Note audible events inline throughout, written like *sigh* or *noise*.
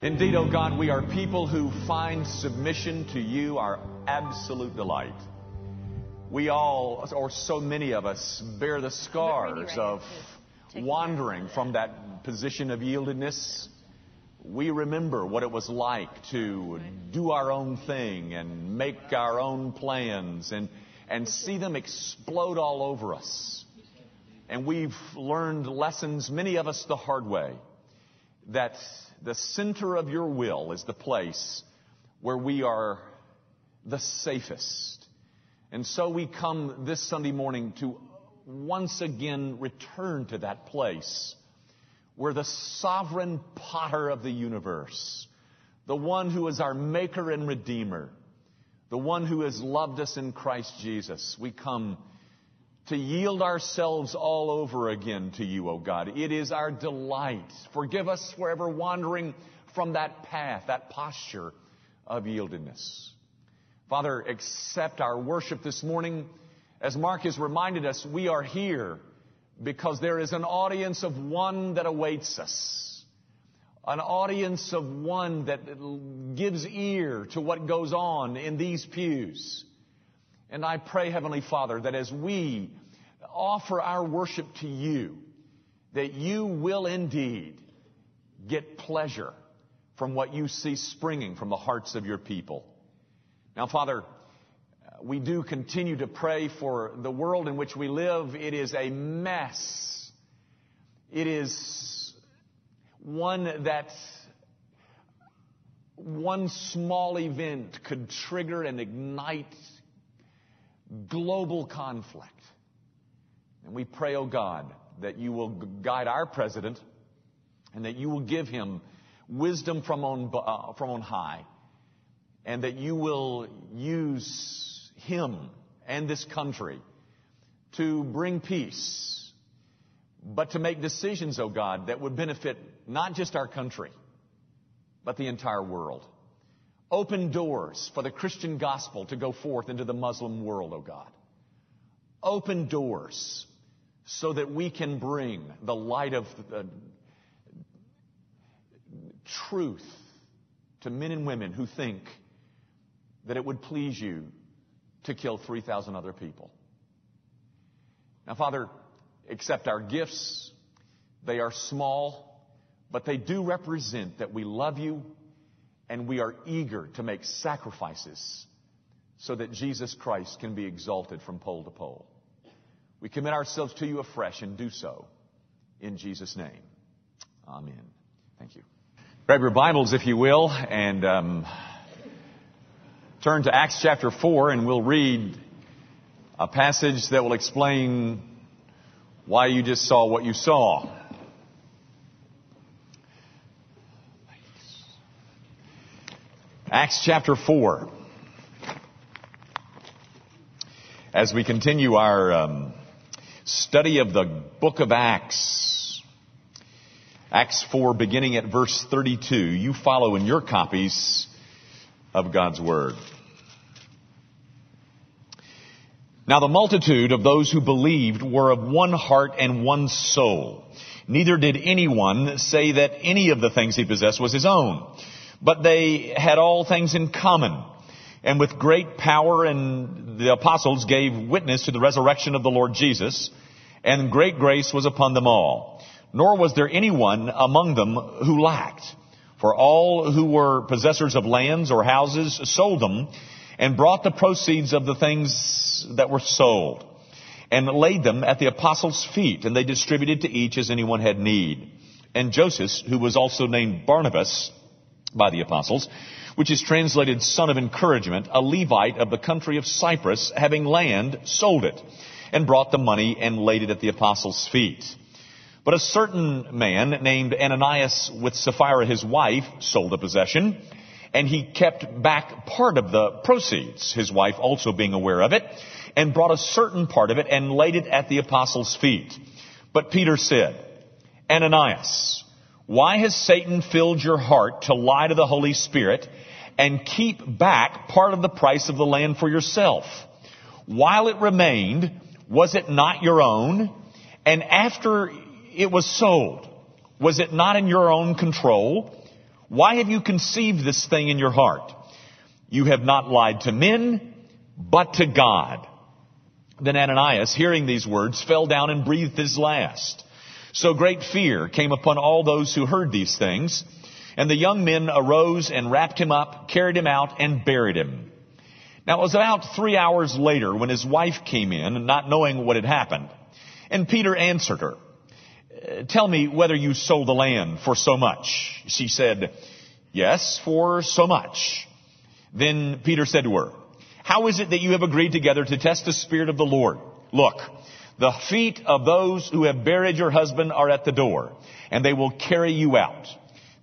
Indeed, O oh God, we are people who find submission to you our absolute delight. We all, or so many of us, bear the scars of wandering from that position of yieldedness. We remember what it was like to do our own thing and make our own plans and, and see them explode all over us. And we've learned lessons, many of us the hard way, that the center of your will is the place where we are the safest. And so we come this Sunday morning to once again return to that place where the sovereign potter of the universe, the one who is our maker and redeemer, the one who has loved us in Christ Jesus, we come to yield ourselves all over again to you, O God. It is our delight. Forgive us for ever wandering from that path, that posture of yieldedness. Father, accept our worship this morning. As Mark has reminded us, we are here because there is an audience of one that awaits us. An audience of one that gives ear to what goes on in these pews. And I pray, Heavenly Father, that as we offer our worship to you, that you will indeed get pleasure from what you see springing from the hearts of your people. Now, Father, we do continue to pray for the world in which we live. It is a mess. It is one that one small event could trigger and ignite global conflict. And we pray, O oh God, that you will guide our president and that you will give him wisdom from on, uh, from on high and that you will use him and this country to bring peace, but to make decisions, O oh God, that would benefit not just our country, but the entire world. Open doors for the Christian gospel to go forth into the Muslim world, O oh God. Open doors so that we can bring the light of the uh, truth to men and women who think that it would please you to kill 3,000 other people. Now, Father, accept our gifts. They are small, but they do represent that we love you and we are eager to make sacrifices so that Jesus Christ can be exalted from pole to pole. We commit ourselves to you afresh and do so in Jesus' name. Amen. Thank you. Grab your Bibles, if you will, and um, turn to Acts chapter 4, and we'll read a passage that will explain why you just saw what you saw. Acts chapter 4. As we continue our um, study of the book of Acts. Acts 4, beginning at verse 32. You follow in your copies of God's Word. Now the multitude of those who believed were of one heart and one soul. Neither did anyone say that any of the things he possessed was his own, but they had all things in common. And with great power and the apostles gave witness to the resurrection of the Lord Jesus, and great grace was upon them all. Nor was there anyone among them who lacked. For all who were possessors of lands or houses sold them and brought the proceeds of the things that were sold and laid them at the apostles' feet and they distributed to each as anyone had need. And Joseph, who was also named Barnabas by the apostles, which is translated son of encouragement, a Levite of the country of Cyprus, having land, sold it and brought the money and laid it at the apostles' feet. But a certain man named Ananias with Sapphira his wife sold a possession and he kept back part of the proceeds, his wife also being aware of it, and brought a certain part of it and laid it at the apostles' feet. But Peter said, Ananias, why has Satan filled your heart to lie to the Holy Spirit and keep back part of the price of the land for yourself? While it remained, was it not your own? And after it was sold, was it not in your own control? Why have you conceived this thing in your heart? You have not lied to men, but to God. Then Ananias, hearing these words, fell down and breathed his last. So great fear came upon all those who heard these things. And the young men arose and wrapped him up, carried him out, and buried him. Now it was about three hours later when his wife came in, not knowing what had happened. And Peter answered her, Tell me whether you sold the land for so much. She said, Yes, for so much. Then Peter said to her, How is it that you have agreed together to test the Spirit of the Lord? Look, the feet of those who have buried your husband are at the door, and they will carry you out.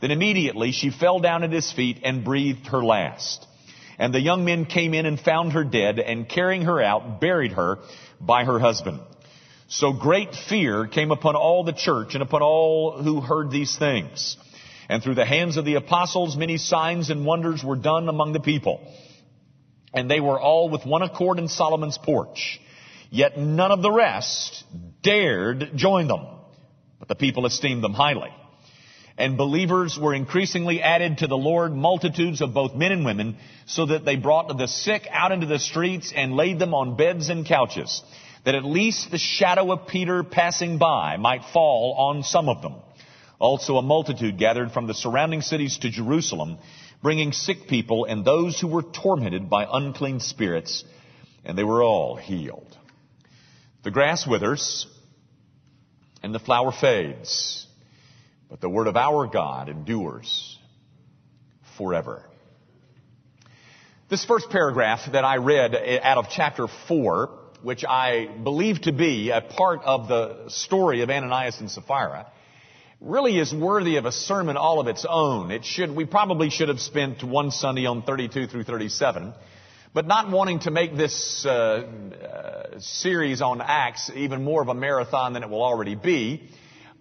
Then immediately she fell down at his feet and breathed her last. And the young men came in and found her dead, and carrying her out, buried her by her husband. So great fear came upon all the church and upon all who heard these things. And through the hands of the apostles, many signs and wonders were done among the people. And they were all with one accord in Solomon's porch. Yet none of the rest dared join them, but the people esteemed them highly. And believers were increasingly added to the Lord, multitudes of both men and women, so that they brought the sick out into the streets and laid them on beds and couches, that at least the shadow of Peter passing by might fall on some of them. Also a multitude gathered from the surrounding cities to Jerusalem, bringing sick people and those who were tormented by unclean spirits, and they were all healed. The grass withers and the flower fades but the word of our God endures forever. This first paragraph that I read out of chapter 4, which I believe to be a part of the story of Ananias and Sapphira, really is worthy of a sermon all of its own. It should, we probably should have spent one Sunday on 32 through 37. But not wanting to make this uh, uh, series on Acts even more of a marathon than it will already be,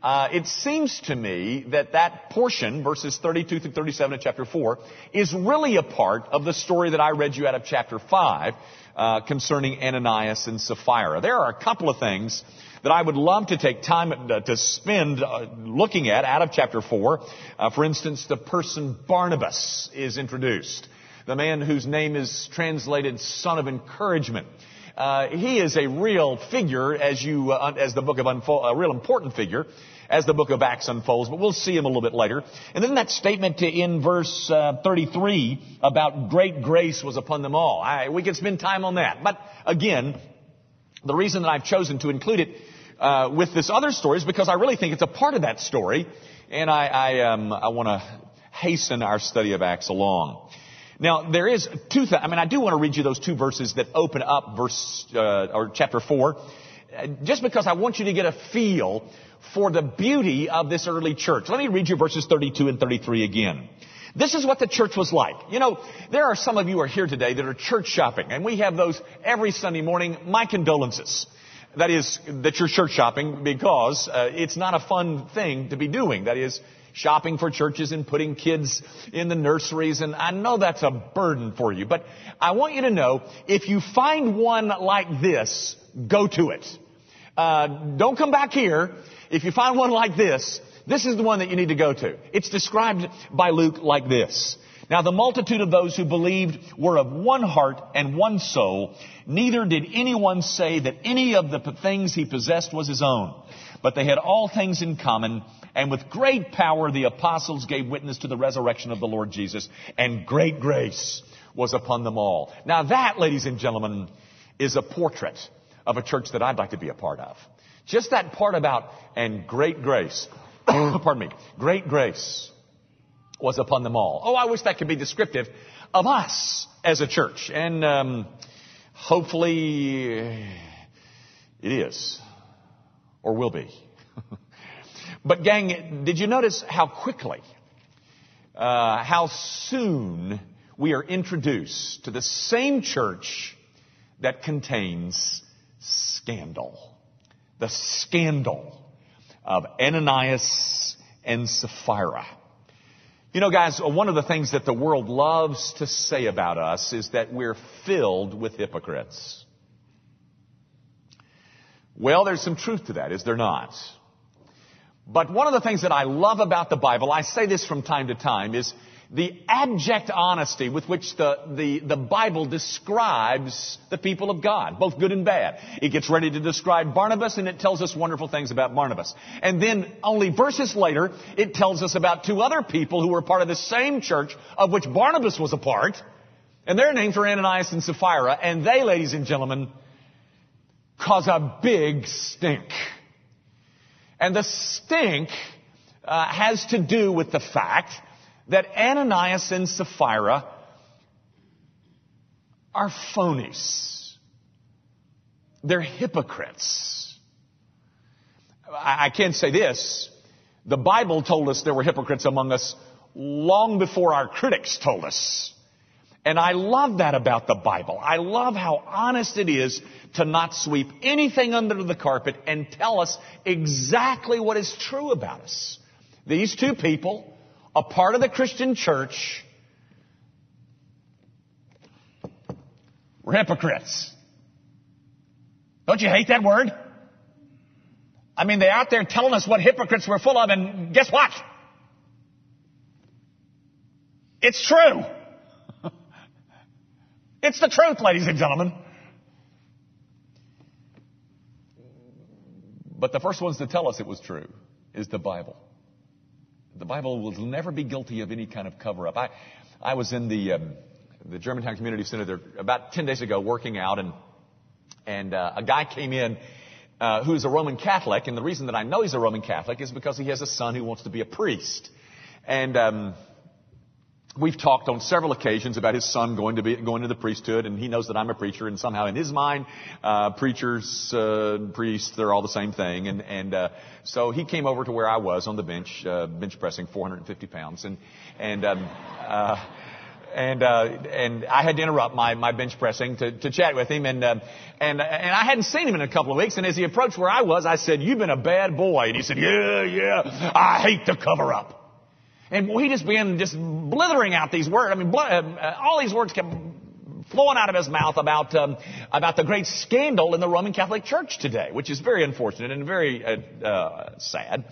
uh, it seems to me that that portion, verses 32 through 37 of chapter 4, is really a part of the story that I read you out of chapter 5 uh, concerning Ananias and Sapphira. There are a couple of things that I would love to take time uh, to spend uh, looking at out of chapter 4. Uh, for instance, the person Barnabas is introduced. The man whose name is translated son of encouragement. Uh, he is a real figure as you, uh, as the book of unfold, a real important figure as the book of Acts unfolds, but we'll see him a little bit later. And then that statement in verse uh, 33 about great grace was upon them all. I, we could spend time on that. But again, the reason that I've chosen to include it uh, with this other story is because I really think it's a part of that story, and I, I, um, I want to hasten our study of Acts along. Now, there is two things. I mean, I do want to read you those two verses that open up verse, uh, or chapter 4, uh, just because I want you to get a feel for the beauty of this early church. Let me read you verses 32 and 33 again. This is what the church was like. You know, there are some of you are here today that are church shopping, and we have those every Sunday morning. My condolences. That is, that you're church shopping because uh, it's not a fun thing to be doing. That is, shopping for churches and putting kids in the nurseries, and I know that's a burden for you. But I want you to know, if you find one like this, go to it. Uh, don't come back here if you find one like this, this is the one that you need to go to. It's described by Luke like this. Now the multitude of those who believed were of one heart and one soul. Neither did anyone say that any of the things he possessed was his own. But they had all things in common, and with great power the apostles gave witness to the resurrection of the Lord Jesus, and great grace was upon them all. Now that, ladies and gentlemen, is a portrait of a church that I'd like to be a part of. Just that part about, and great grace, *coughs* pardon me, great grace was upon them all. Oh, I wish that could be descriptive of us as a church. And um, hopefully it is, or will be. But gang, did you notice how quickly, uh, how soon we are introduced to the same church that contains scandal? the scandal of Ananias and Sapphira. You know, guys, one of the things that the world loves to say about us is that we're filled with hypocrites. Well, there's some truth to that, is there not? But one of the things that I love about the Bible, I say this from time to time, is the abject honesty with which the, the, the Bible describes the people of God, both good and bad. It gets ready to describe Barnabas and it tells us wonderful things about Barnabas. And then only verses later, it tells us about two other people who were part of the same church of which Barnabas was a part. And their names were Ananias and Sapphira. And they, ladies and gentlemen, cause a big stink. And the stink uh, has to do with the fact that Ananias and Sapphira are phonies. They're hypocrites. I, I can say this. The Bible told us there were hypocrites among us long before our critics told us. And I love that about the Bible. I love how honest it is to not sweep anything under the carpet and tell us exactly what is true about us. These two people, a part of the Christian church, were hypocrites. Don't you hate that word? I mean, they're out there telling us what hypocrites we're full of, and guess what? It's true. It's the truth, ladies and gentlemen. But the first ones to tell us it was true is the Bible. The Bible will never be guilty of any kind of cover up. I, I was in the, um, the Germantown Community Center there about 10 days ago working out and, and uh, a guy came in uh, who's a Roman Catholic, and the reason that I know he's a Roman Catholic is because he has a son who wants to be a priest. And um, We've talked on several occasions about his son going to be going to the priesthood, and he knows that I'm a preacher, and somehow in his mind, uh, preachers, uh, priests, they're all the same thing. And and uh, so he came over to where I was on the bench, uh, bench pressing 450 pounds, and and. Um, uh, and uh, and I had to interrupt my, my bench pressing to, to chat with him, and uh, and and I hadn't seen him in a couple of weeks. And as he approached where I was, I said, "You've been a bad boy," and he said, "Yeah, yeah, I hate to cover up." And he just began just blithering out these words. I mean, uh, all these words kept flowing out of his mouth about um, about the great scandal in the Roman Catholic Church today, which is very unfortunate and very uh, uh, sad.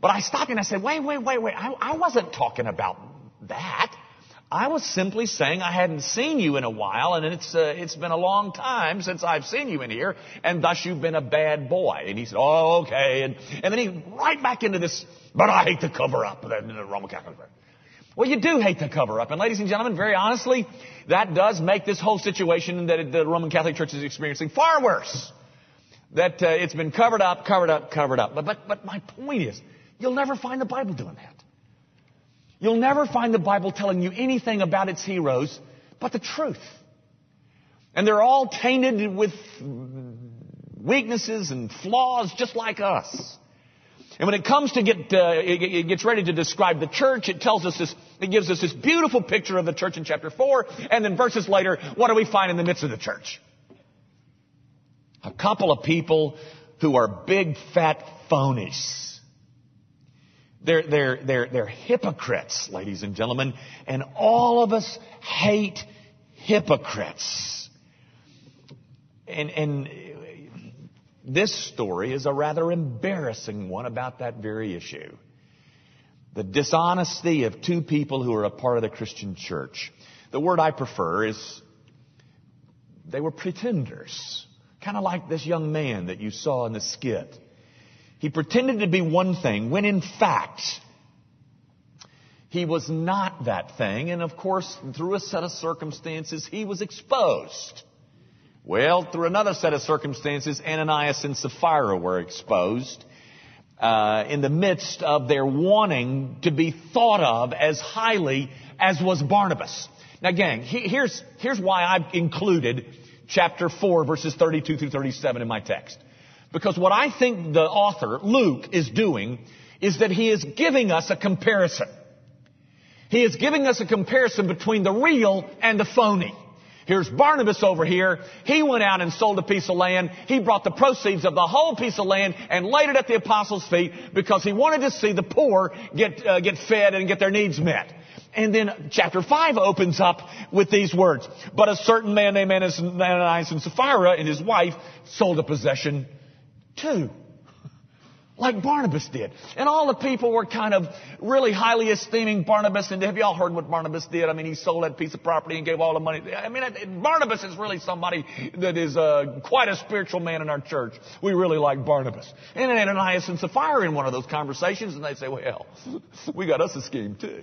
But I stopped and I said, "Wait, wait, wait, wait! I, I wasn't talking about that. I was simply saying I hadn't seen you in a while, and it's uh, it's been a long time since I've seen you in here, and thus you've been a bad boy." And he said, "Oh, okay." And and then he right back into this but I hate to cover up the, the Roman Catholic Church. Well, you do hate to cover up. And ladies and gentlemen, very honestly, that does make this whole situation that the Roman Catholic Church is experiencing far worse. That uh, it's been covered up, covered up, covered up. But, but, but my point is, you'll never find the Bible doing that. You'll never find the Bible telling you anything about its heroes but the truth. And they're all tainted with weaknesses and flaws just like us. And when it comes to get, uh, it, it gets ready to describe the church, it tells us this, it gives us this beautiful picture of the church in chapter 4, and then verses later, what do we find in the midst of the church? A couple of people who are big fat phonies. They're, they're, they're, they're hypocrites, ladies and gentlemen, and all of us hate hypocrites. And, and this story is a rather embarrassing one about that very issue. The dishonesty of two people who are a part of the Christian church. The word I prefer is they were pretenders. Kind of like this young man that you saw in the skit. He pretended to be one thing when in fact he was not that thing. And of course, through a set of circumstances, he was exposed. Well, through another set of circumstances, Ananias and Sapphira were exposed uh, in the midst of their wanting to be thought of as highly as was Barnabas. Now, gang, here's, here's why I've included chapter 4, verses 32 through 37 in my text. Because what I think the author, Luke, is doing is that he is giving us a comparison. He is giving us a comparison between the real and the phony. Here's Barnabas over here. He went out and sold a piece of land. He brought the proceeds of the whole piece of land and laid it at the apostles' feet because he wanted to see the poor get, uh, get fed and get their needs met. And then chapter 5 opens up with these words. But a certain man named Ananias and Sapphira and his wife sold a possession too. like Barnabas did. And all the people were kind of really highly esteeming Barnabas. And have you all heard what Barnabas did? I mean, he sold that piece of property and gave all the money. I mean, Barnabas is really somebody that is uh, quite a spiritual man in our church. We really like Barnabas. And Ananias and Sapphira in one of those conversations, and they say, well, *laughs* we got us a scheme too.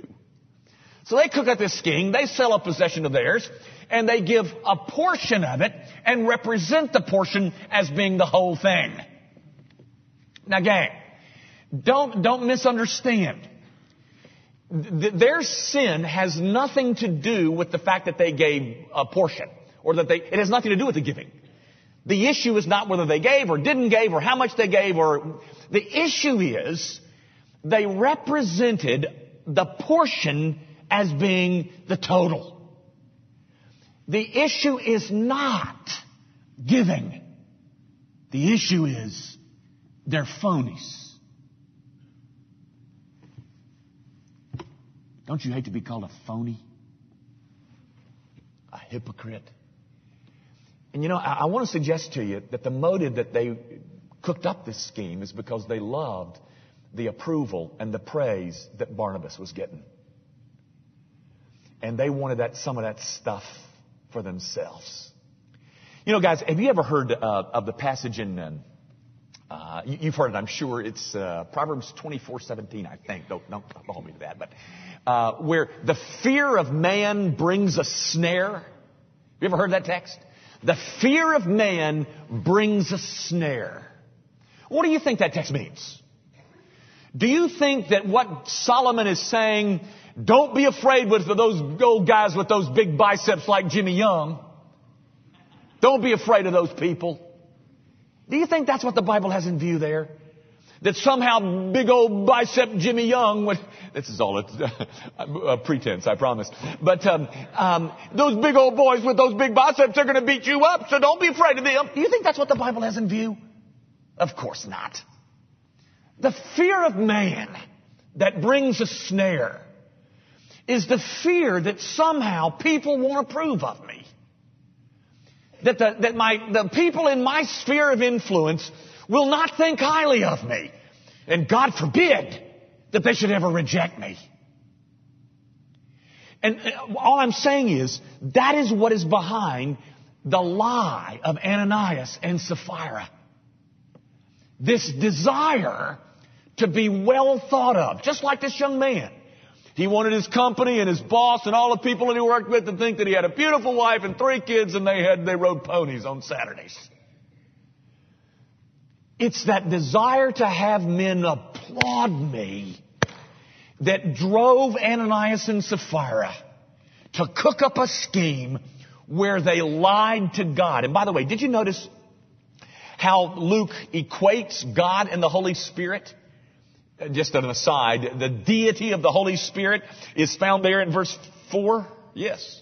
So they cook up this scheme, they sell a possession of theirs, and they give a portion of it and represent the portion as being the whole thing. Now gang, don't, don't misunderstand. Their sin has nothing to do with the fact that they gave a portion, or that they, it has nothing to do with the giving. The issue is not whether they gave or didn't give or how much they gave or, the issue is they represented the portion as being the total. The issue is not giving. The issue is they're phonies. Don't you hate to be called a phony? A hypocrite? And you know, I, I want to suggest to you that the motive that they cooked up this scheme is because they loved the approval and the praise that Barnabas was getting. And they wanted that, some of that stuff for themselves. You know, guys, have you ever heard uh, of the passage in, um, uh, you, have heard it, I'm sure. It's uh, Proverbs 24:17, I think. Don't, don't hold me to that, but uh, where the fear of man brings a snare. You ever heard that text? The fear of man brings a snare. What do you think that text means? Do you think that what Solomon is saying don't be afraid with those old guys with those big biceps like Jimmy Young. Don't be afraid of those people. Do you think that's what the Bible has in view there? That somehow big old bicep Jimmy Young would, this is all a, *laughs* pretense, I promise. But um, um, those big old boys with those big biceps, they're going to beat you up, so don't be afraid of them. Do you think that's what the Bible has in view? Of course not. The fear of man that brings a snare is the fear that somehow people won't approve of me. That, the, that my, the people in my sphere of influence will not think highly of me. And God forbid that they should ever reject me. And uh, all I'm saying is, that is what is behind the lie of Ananias and Sapphira. This desire to be well thought of, just like this young man. He wanted his company and his boss and all the people that he worked with to think that he had a beautiful wife and three kids and they had, they rode ponies on Saturdays. It's that desire to have men applaud me that drove Ananias and Sapphira to cook up a scheme where they lied to God. And by the way, did you notice how Luke equates God and the Holy Spirit? Just an aside, the deity of the Holy Spirit is found there in verse 4? Yes.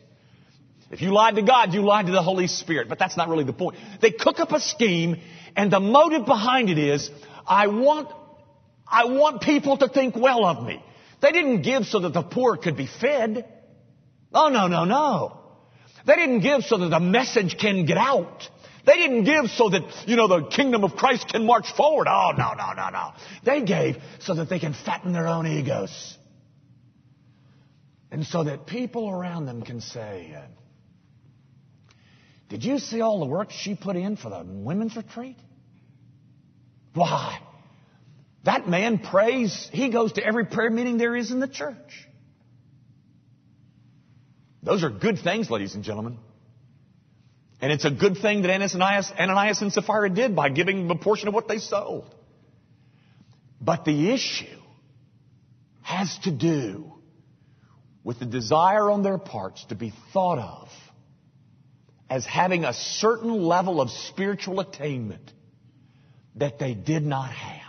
If you lied to God, you lied to the Holy Spirit. But that's not really the point. They cook up a scheme, and the motive behind it is, I want, I want people to think well of me. They didn't give so that the poor could be fed. Oh, no, no, no. They didn't give so that the message can get out. They didn't give so that, you know, the kingdom of Christ can march forward. Oh, no, no, no, no. They gave so that they can fatten their own egos. And so that people around them can say, uh, Did you see all the work she put in for the women's retreat? Why? That man prays, he goes to every prayer meeting there is in the church. Those are good things, ladies and gentlemen. And it's a good thing that Ananias, Ananias and Sapphira did by giving them a portion of what they sold. But the issue has to do with the desire on their parts to be thought of as having a certain level of spiritual attainment that they did not have.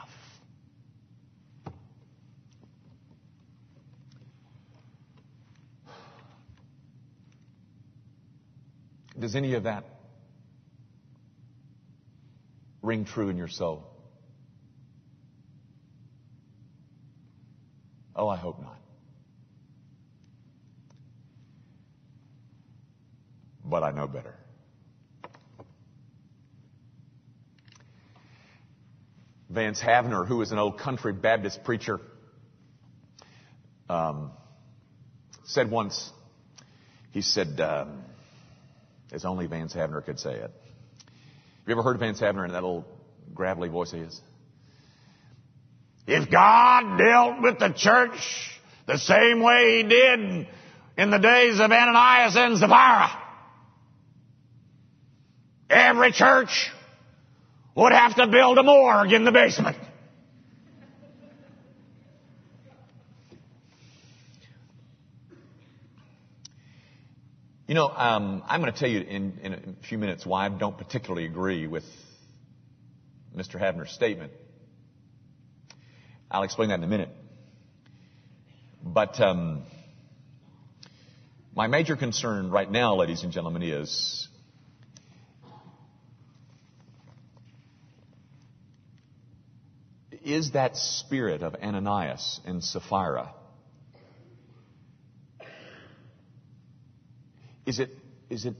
Does any of that ring true in your soul? Oh, I hope not. But I know better. Vance Havner, who was an old country Baptist preacher, um, said once, he said, um, as only Vance Havner could say it. Have you ever heard of Vance Havner in that little gravelly voice he is? If God dealt with the church the same way he did in the days of Ananias and Sapphira, every church would have to build a morgue in the basement. You know, um, I'm going to tell you in, in, a few minutes why I don't particularly agree with Mr. Havner's statement. I'll explain that in a minute. But um, my major concern right now, ladies and gentlemen, is is that spirit of Ananias and Sapphira Is it, is it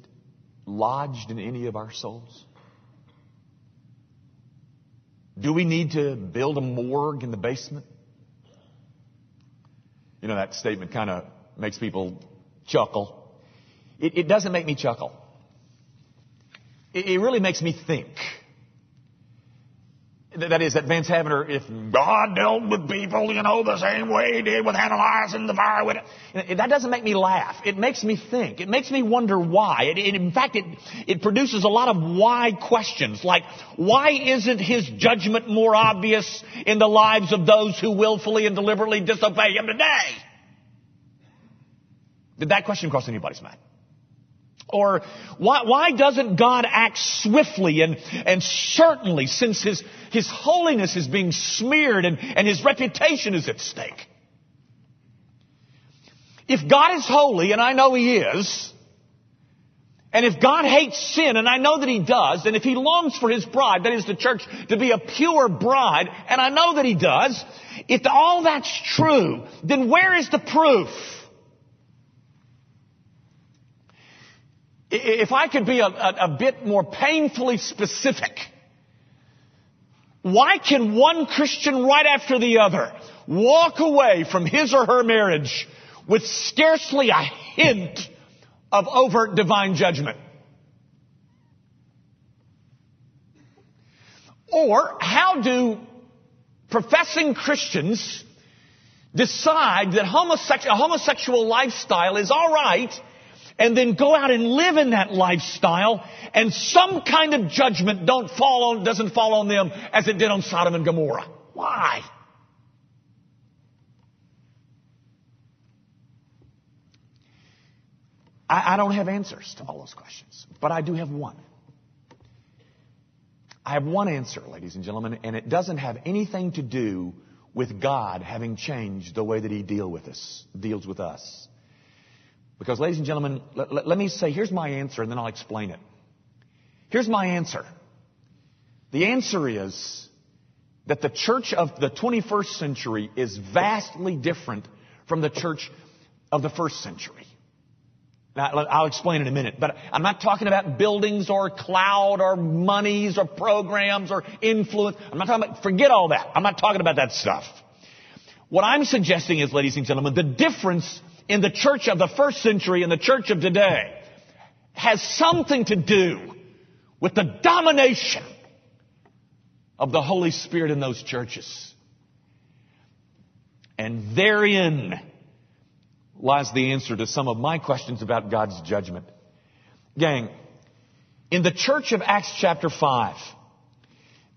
lodged in any of our souls? Do we need to build a morgue in the basement? You know, that statement kind of makes people chuckle. It, it, doesn't make me chuckle. It, it really makes me think. That is, that Vance Havner, if God dealt with people, you know, the same way he did with Ananias and Sapphira with that doesn't make me laugh. It makes me think. It makes me wonder why. It, it, in fact, it, it produces a lot of why questions, like, why isn't his judgment more obvious in the lives of those who willfully and deliberately disobey him today? Did that question cross anybody's mind? Or why, why doesn't God act swiftly and, and certainly since his, his holiness is being smeared and, and his reputation is at stake? If God is holy, and I know he is, and if God hates sin, and I know that He does, and if He longs for His bride, that is the church, to be a pure bride, and I know that He does, if all that's true, then where is the proof? If I could be a, a, a bit more painfully specific, why can one Christian right after the other walk away from his or her marriage with scarcely a hint of overt divine judgment? Or how do professing Christians decide that homosexual, a homosexual lifestyle is alright and then go out and live in that lifestyle and some kind of judgment don't fall on, doesn't fall on them as it did on Sodom and Gomorrah. Why? I, I don't have answers to all those questions, but I do have one. I have one answer, ladies and gentlemen, and it doesn't have anything to do with God having changed the way that He deal with us, deals with us. Because, ladies and gentlemen, let, let, me say, here's my answer, and then I'll explain it. Here's my answer. The answer is that the church of the 21st century is vastly different from the church of the first century. Now, I'll explain in a minute, but I'm not talking about buildings or cloud or monies or programs or influence. I'm not talking about, forget all that. I'm not talking about that stuff. What I'm suggesting is, ladies and gentlemen, the difference in the church of the first century and the church of today has something to do with the domination of the Holy Spirit in those churches. And therein lies the answer to some of my questions about God's judgment. Gang, in the church of Acts chapter 5,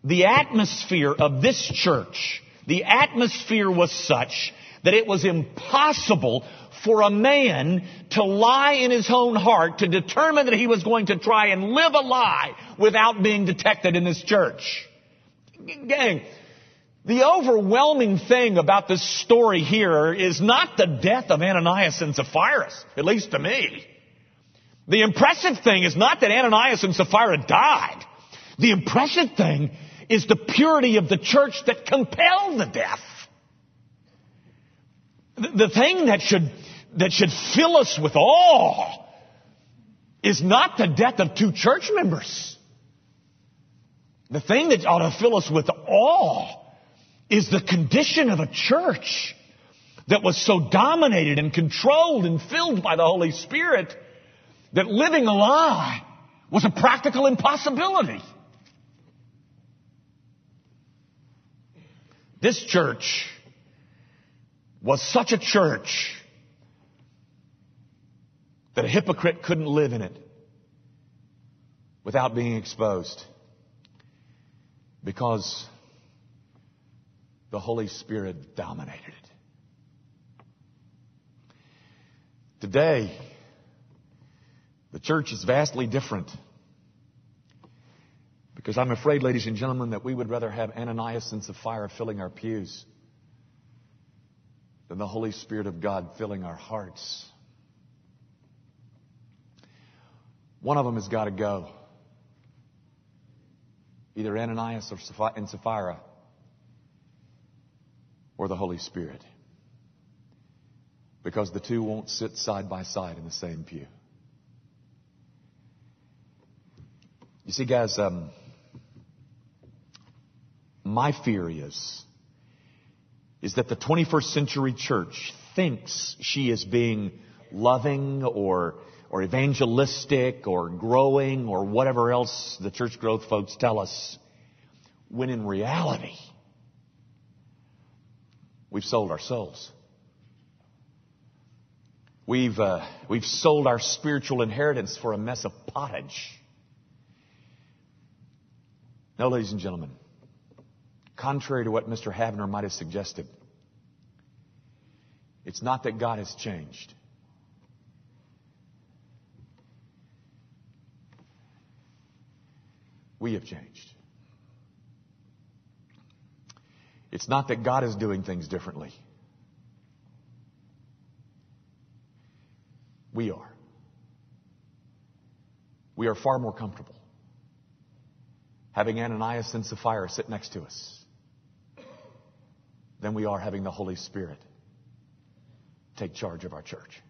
the atmosphere of this church, the atmosphere was such that it was impossible for a man to lie in his own heart to determine that he was going to try and live a lie without being detected in this church. Gang, the overwhelming thing about this story here is not the death of Ananias and Sapphira, at least to me. The impressive thing is not that Ananias and Sapphira died. The impressive thing is the purity of the church that compelled the death. The thing that should that should fill us with awe is not the death of two church members. The thing that ought to fill us with awe is the condition of a church that was so dominated and controlled and filled by the Holy Spirit that living a lie was a practical impossibility. This church was such a church that a hypocrite couldn't live in it without being exposed because the Holy Spirit dominated it. Today, the church is vastly different. Because I'm afraid, ladies and gentlemen, that we would rather have Ananias and Sapphira filling our pews than the Holy Spirit of God filling our hearts. One of them has got to go. Either Ananias or and Sapphira or the Holy Spirit. Because the two won't sit side by side in the same pew. You see, guys, um, my fear is, is that the 21st century church thinks she is being loving or, or evangelistic or growing or whatever else the church growth folks tell us, when in reality, we've sold our souls. We've, uh, we've sold our spiritual inheritance for a mess of pottage. Now, ladies and gentlemen, contrary to what Mr. Havner might have suggested, it's not that God has changed. We have changed. It's not that God is doing things differently. We are. We are far more comfortable having Ananias and Sapphira sit next to us than we are having the Holy Spirit take charge of our church.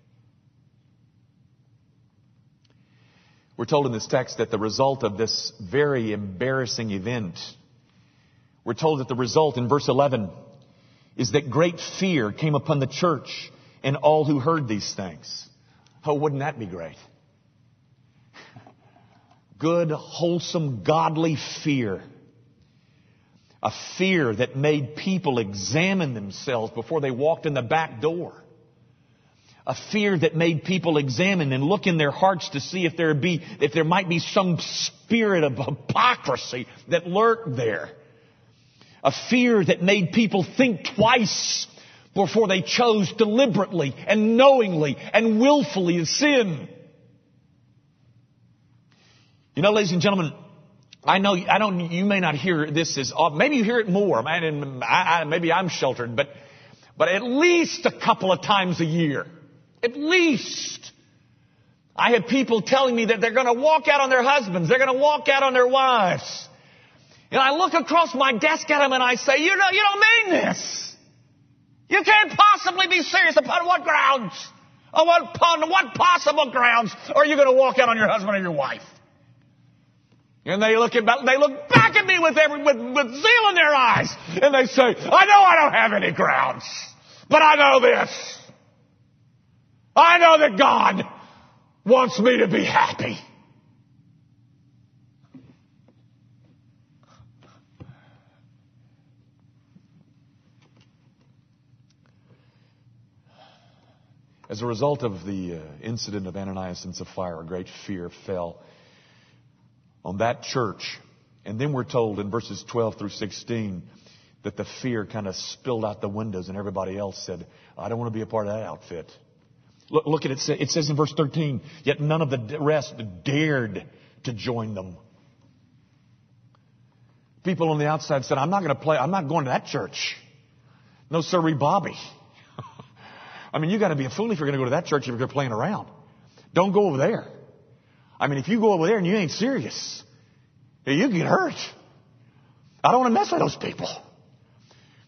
We're told in this text that the result of this very embarrassing event, we're told that the result in verse 11 is that great fear came upon the church and all who heard these things. Oh, wouldn't that be great? Good, wholesome, godly fear. A fear that made people examine themselves before they walked in the back door. A fear that made people examine and look in their hearts to see if there be, if there might be some spirit of hypocrisy that lurked there. A fear that made people think twice before they chose deliberately and knowingly and willfully to sin. You know, ladies and gentlemen, I know, I don't, you may not hear this as, oh, maybe you hear it more. Man, I, I, maybe I'm sheltered, but, but at least a couple of times a year. At least. I have people telling me that they're going to walk out on their husbands. They're going to walk out on their wives. And I look across my desk at them and I say, you know, you don't mean this. You can't possibly be serious. Upon what grounds? Upon what possible grounds are you going to walk out on your husband or your wife? And they look at, they look back at me with, every, with, with zeal in their eyes. And they say, I know I don't have any grounds, but I know this. I know that God wants me to be happy. As a result of the uh, incident of Ananias and Sapphira, a great fear fell on that church. And then we're told in verses 12 through 16 that the fear kind of spilled out the windows and everybody else said, I don't want to be a part of that outfit. Look, look at it. It says in verse 13, yet none of the rest dared to join them. People on the outside said, I'm not going to play, I'm not going to that church. No, sirree, Bobby. *laughs* I mean, you got to be a fool if you're going to go to that church if you're playing around. Don't go over there. I mean, if you go over there and you ain't serious, you get hurt. I don't want to mess with those people.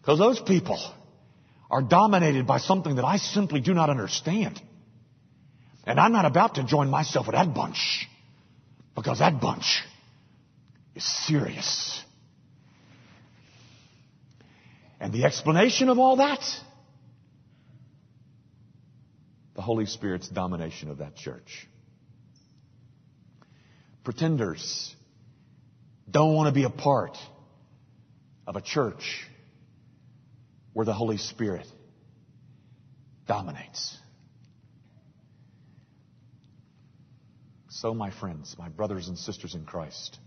Because those people are dominated by something that I simply do not understand. And I'm not about to join myself with that bunch. Because that bunch is serious. And the explanation of all that? The Holy Spirit's domination of that church. Pretenders don't want to be a part of a church where the Holy Spirit dominates. So, my friends, my brothers and sisters in Christ,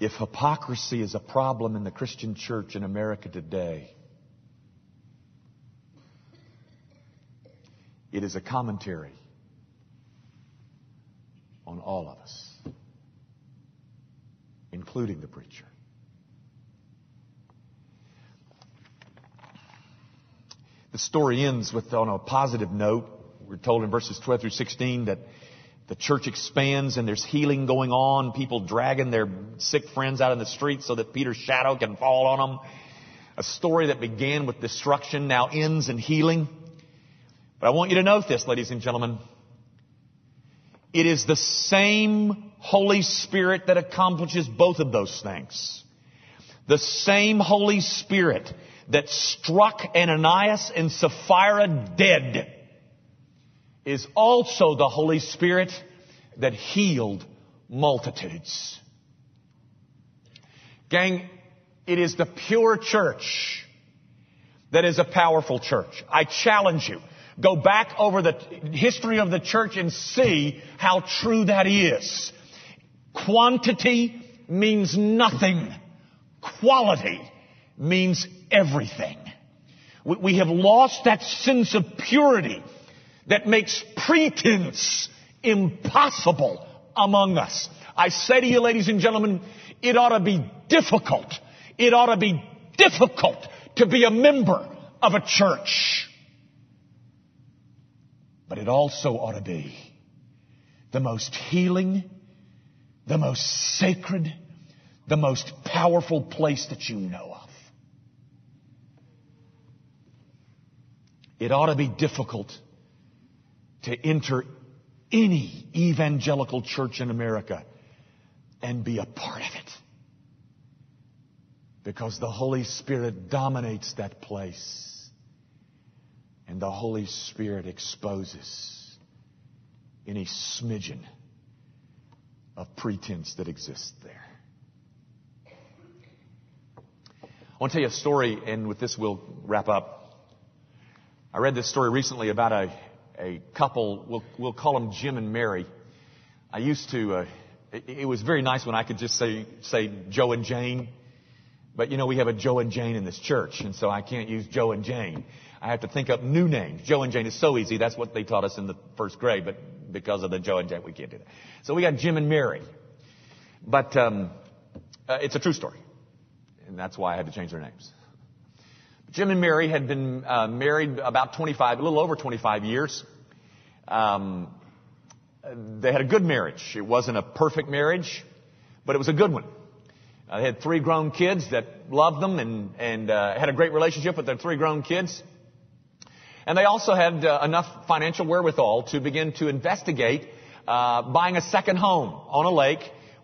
if hypocrisy is a problem in the Christian church in America today, it is a commentary on all of us, including the preacher. The story ends with, on a positive note, we're told in verses 12 through 16 that the church expands and there's healing going on, people dragging their sick friends out in the streets so that Peter's shadow can fall on them. A story that began with destruction now ends in healing. But I want you to note this, ladies and gentlemen. It is the same Holy Spirit that accomplishes both of those things. The same Holy Spirit that struck Ananias and Sapphira dead is also the Holy Spirit that healed multitudes. Gang, it is the pure church that is a powerful church. I challenge you. Go back over the history of the church and see how true that is. Quantity means nothing. Quality means everything. We have lost that sense of purity that makes pretense impossible among us. I say to you, ladies and gentlemen, it ought to be difficult. It ought to be difficult to be a member of a church. But it also ought to be the most healing, the most sacred, the most powerful place that you know of. It ought to be difficult to enter any evangelical church in America and be a part of it. Because the Holy Spirit dominates that place. And the Holy Spirit exposes any smidgen of pretense that exists there. I want to tell you a story, and with this we'll wrap up. I read this story recently about a, a couple, we'll, we'll call them Jim and Mary. I used to, uh, it, it was very nice when I could just say, say Joe and Jane. But you know, we have a Joe and Jane in this church, and so I can't use Joe and Jane. I have to think up new names. Joe and Jane is so easy. That's what they taught us in the first grade, but because of the Joe and Jane, we can't do that. So we got Jim and Mary. But um, uh, it's a true story, and that's why I had to change their names. Jim and Mary had been uh, married about 25, a little over 25 years. Um, they had a good marriage. It wasn't a perfect marriage, but it was a good one. Uh, they had three grown kids that loved them and, and uh, had a great relationship with their three grown kids. And they also had uh, enough financial wherewithal to begin to investigate uh, buying a second home on a lake,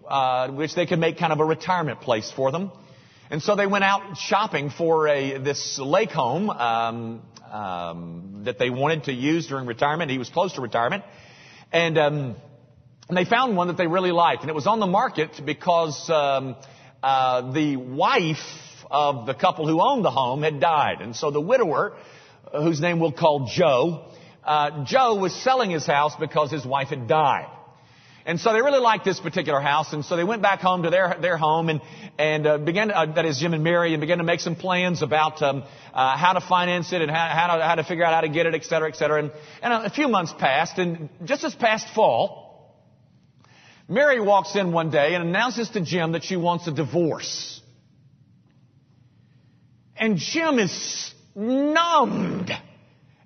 uh, which they could make kind of a retirement place for them. And so they went out shopping for a, this lake home um, um, that they wanted to use during retirement. He was close to retirement, and, um, and they found one that they really liked, and it was on the market because um, uh, the wife of the couple who owned the home had died, and so the widower, whose name we'll call Joe, uh, Joe was selling his house because his wife had died. And so they really liked this particular house, and so they went back home to their their home and and uh, began uh, that is Jim and Mary, and began to make some plans about um, uh, how to finance it and how how to, how to figure out how to get it, et cetera, et cetera. And, and a few months passed, and just as past fall, Mary walks in one day and announces to Jim that she wants a divorce. And Jim is numbed.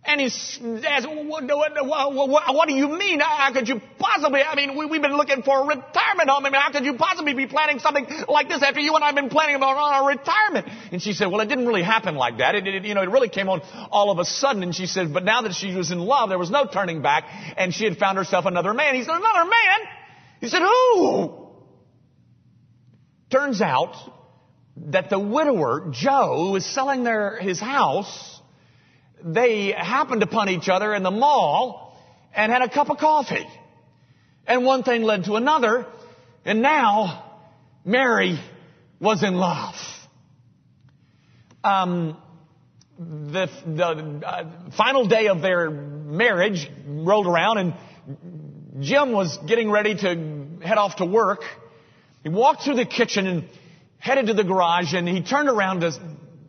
And he says, what, what, what, what, do you mean? How could you possibly, I mean, we, have been looking for a retirement home. I mean, how could you possibly be planning something like this after you and I have been planning about our retirement? And she said, well, it didn't really happen like that. It, it, you know, it really came on all of a sudden. And she said, but now that she was in love, there was no turning back and she had found herself another man. He said, another man? He said, who? turns out that the widower, Joe, was selling their, his house, they happened upon each other in the mall and had a cup of coffee. And one thing led to another, and now Mary was in love. Um, the, the uh, final day of their marriage rolled around and Jim was getting ready to head off to work. He walked through the kitchen and headed to the garage and he turned around to,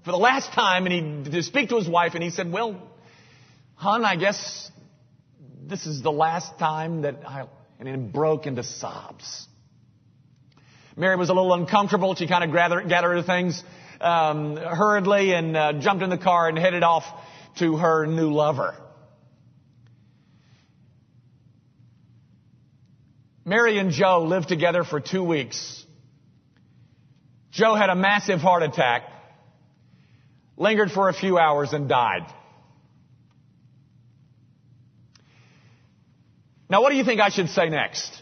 for the last time and he to speak to his wife and he said, well, hon, I guess this is the last time that I, and he broke into sobs. Mary was a little uncomfortable. She kind of gathered, gathered her things um, hurriedly and uh, jumped in the car and headed off to her new lover. Mary and Joe lived together for two weeks. Joe had a massive heart attack, lingered for a few hours, and died. Now, what do you think I should say next?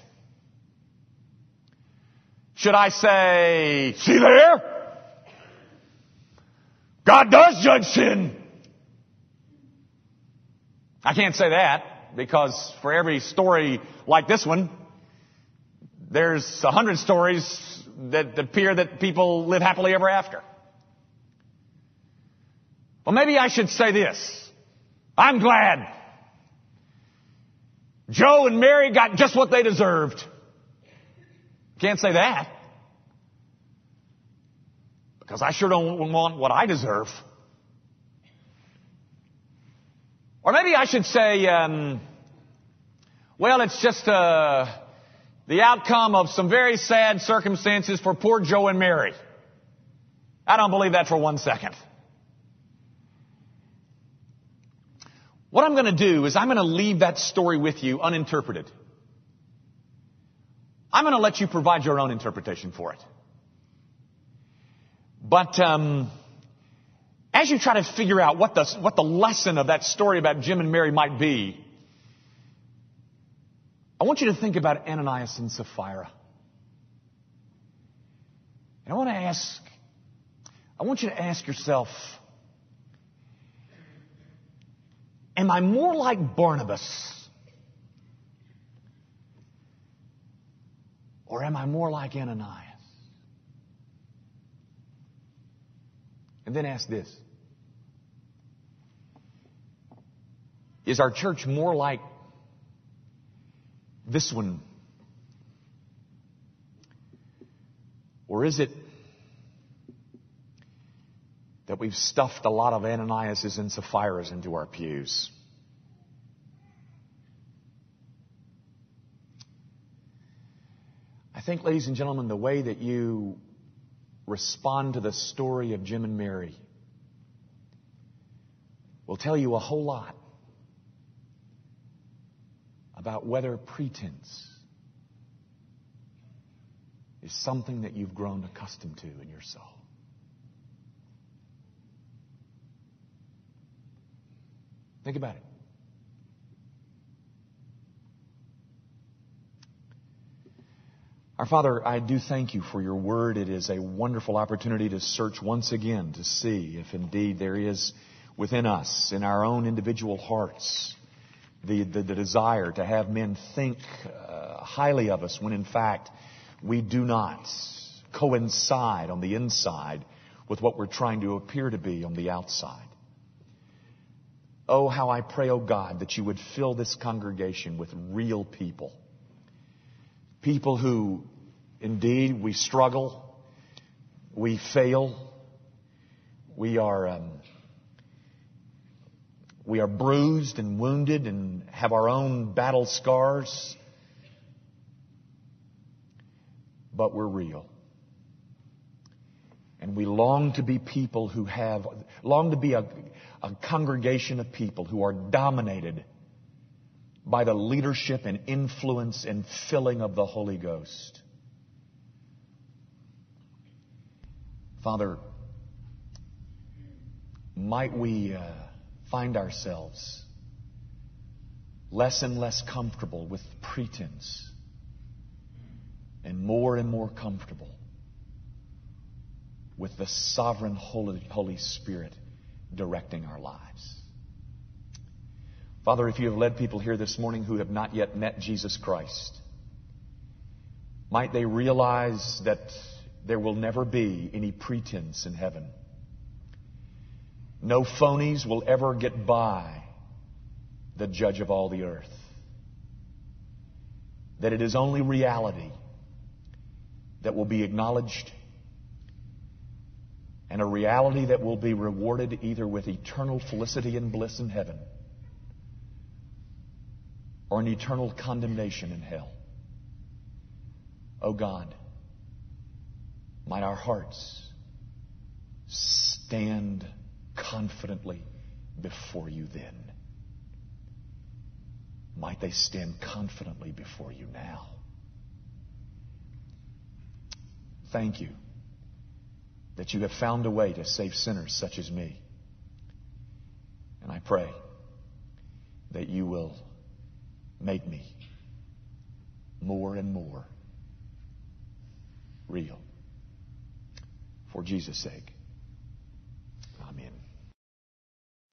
Should I say, see there? God does judge sin. I can't say that because for every story like this one, there's a hundred stories that appear that people live happily ever after. Well, maybe I should say this. I'm glad Joe and Mary got just what they deserved. Can't say that. Because I sure don't want what I deserve. Or maybe I should say, um, well, it's just uh, the outcome of some very sad circumstances for poor Joe and Mary. I don't believe that for one second. What I'm going to do is I'm going to leave that story with you uninterpreted. I'm going to let you provide your own interpretation for it. But um, as you try to figure out what the, what the lesson of that story about Jim and Mary might be, I want you to think about Ananias and Sapphira. And I want to ask, I want you to ask yourself, am I more like Barnabas Or am I more like Ananias? And then ask this Is our church more like this one? Or is it that we've stuffed a lot of Ananiases and Sapphiras into our pews? I think, ladies and gentlemen, the way that you respond to the story of Jim and Mary will tell you a whole lot about whether pretense is something that you've grown accustomed to in your soul. Think about it. Our Father, I do thank you for your word. It is a wonderful opportunity to search once again to see if indeed there is within us, in our own individual hearts, the, the, the desire to have men think uh, highly of us when in fact we do not coincide on the inside with what we're trying to appear to be on the outside. Oh, how I pray, oh God, that you would fill this congregation with real people People who, indeed, we struggle, we fail, we are, um, we are bruised and wounded and have our own battle scars, but we're real. And we long to be people who have, long to be a, a congregation of people who are dominated by the leadership and influence and filling of the Holy Ghost. Father, might we uh, find ourselves less and less comfortable with pretense and more and more comfortable with the sovereign Holy, Holy Spirit directing our lives. Father, if you have led people here this morning who have not yet met Jesus Christ, might they realize that there will never be any pretense in heaven. No phonies will ever get by the judge of all the earth. That it is only reality that will be acknowledged and a reality that will be rewarded either with eternal felicity and bliss in heaven or an eternal condemnation in hell. Oh God, might our hearts stand confidently before you then. Might they stand confidently before you now. Thank you that you have found a way to save sinners such as me. And I pray that you will make me more and more real. For Jesus' sake.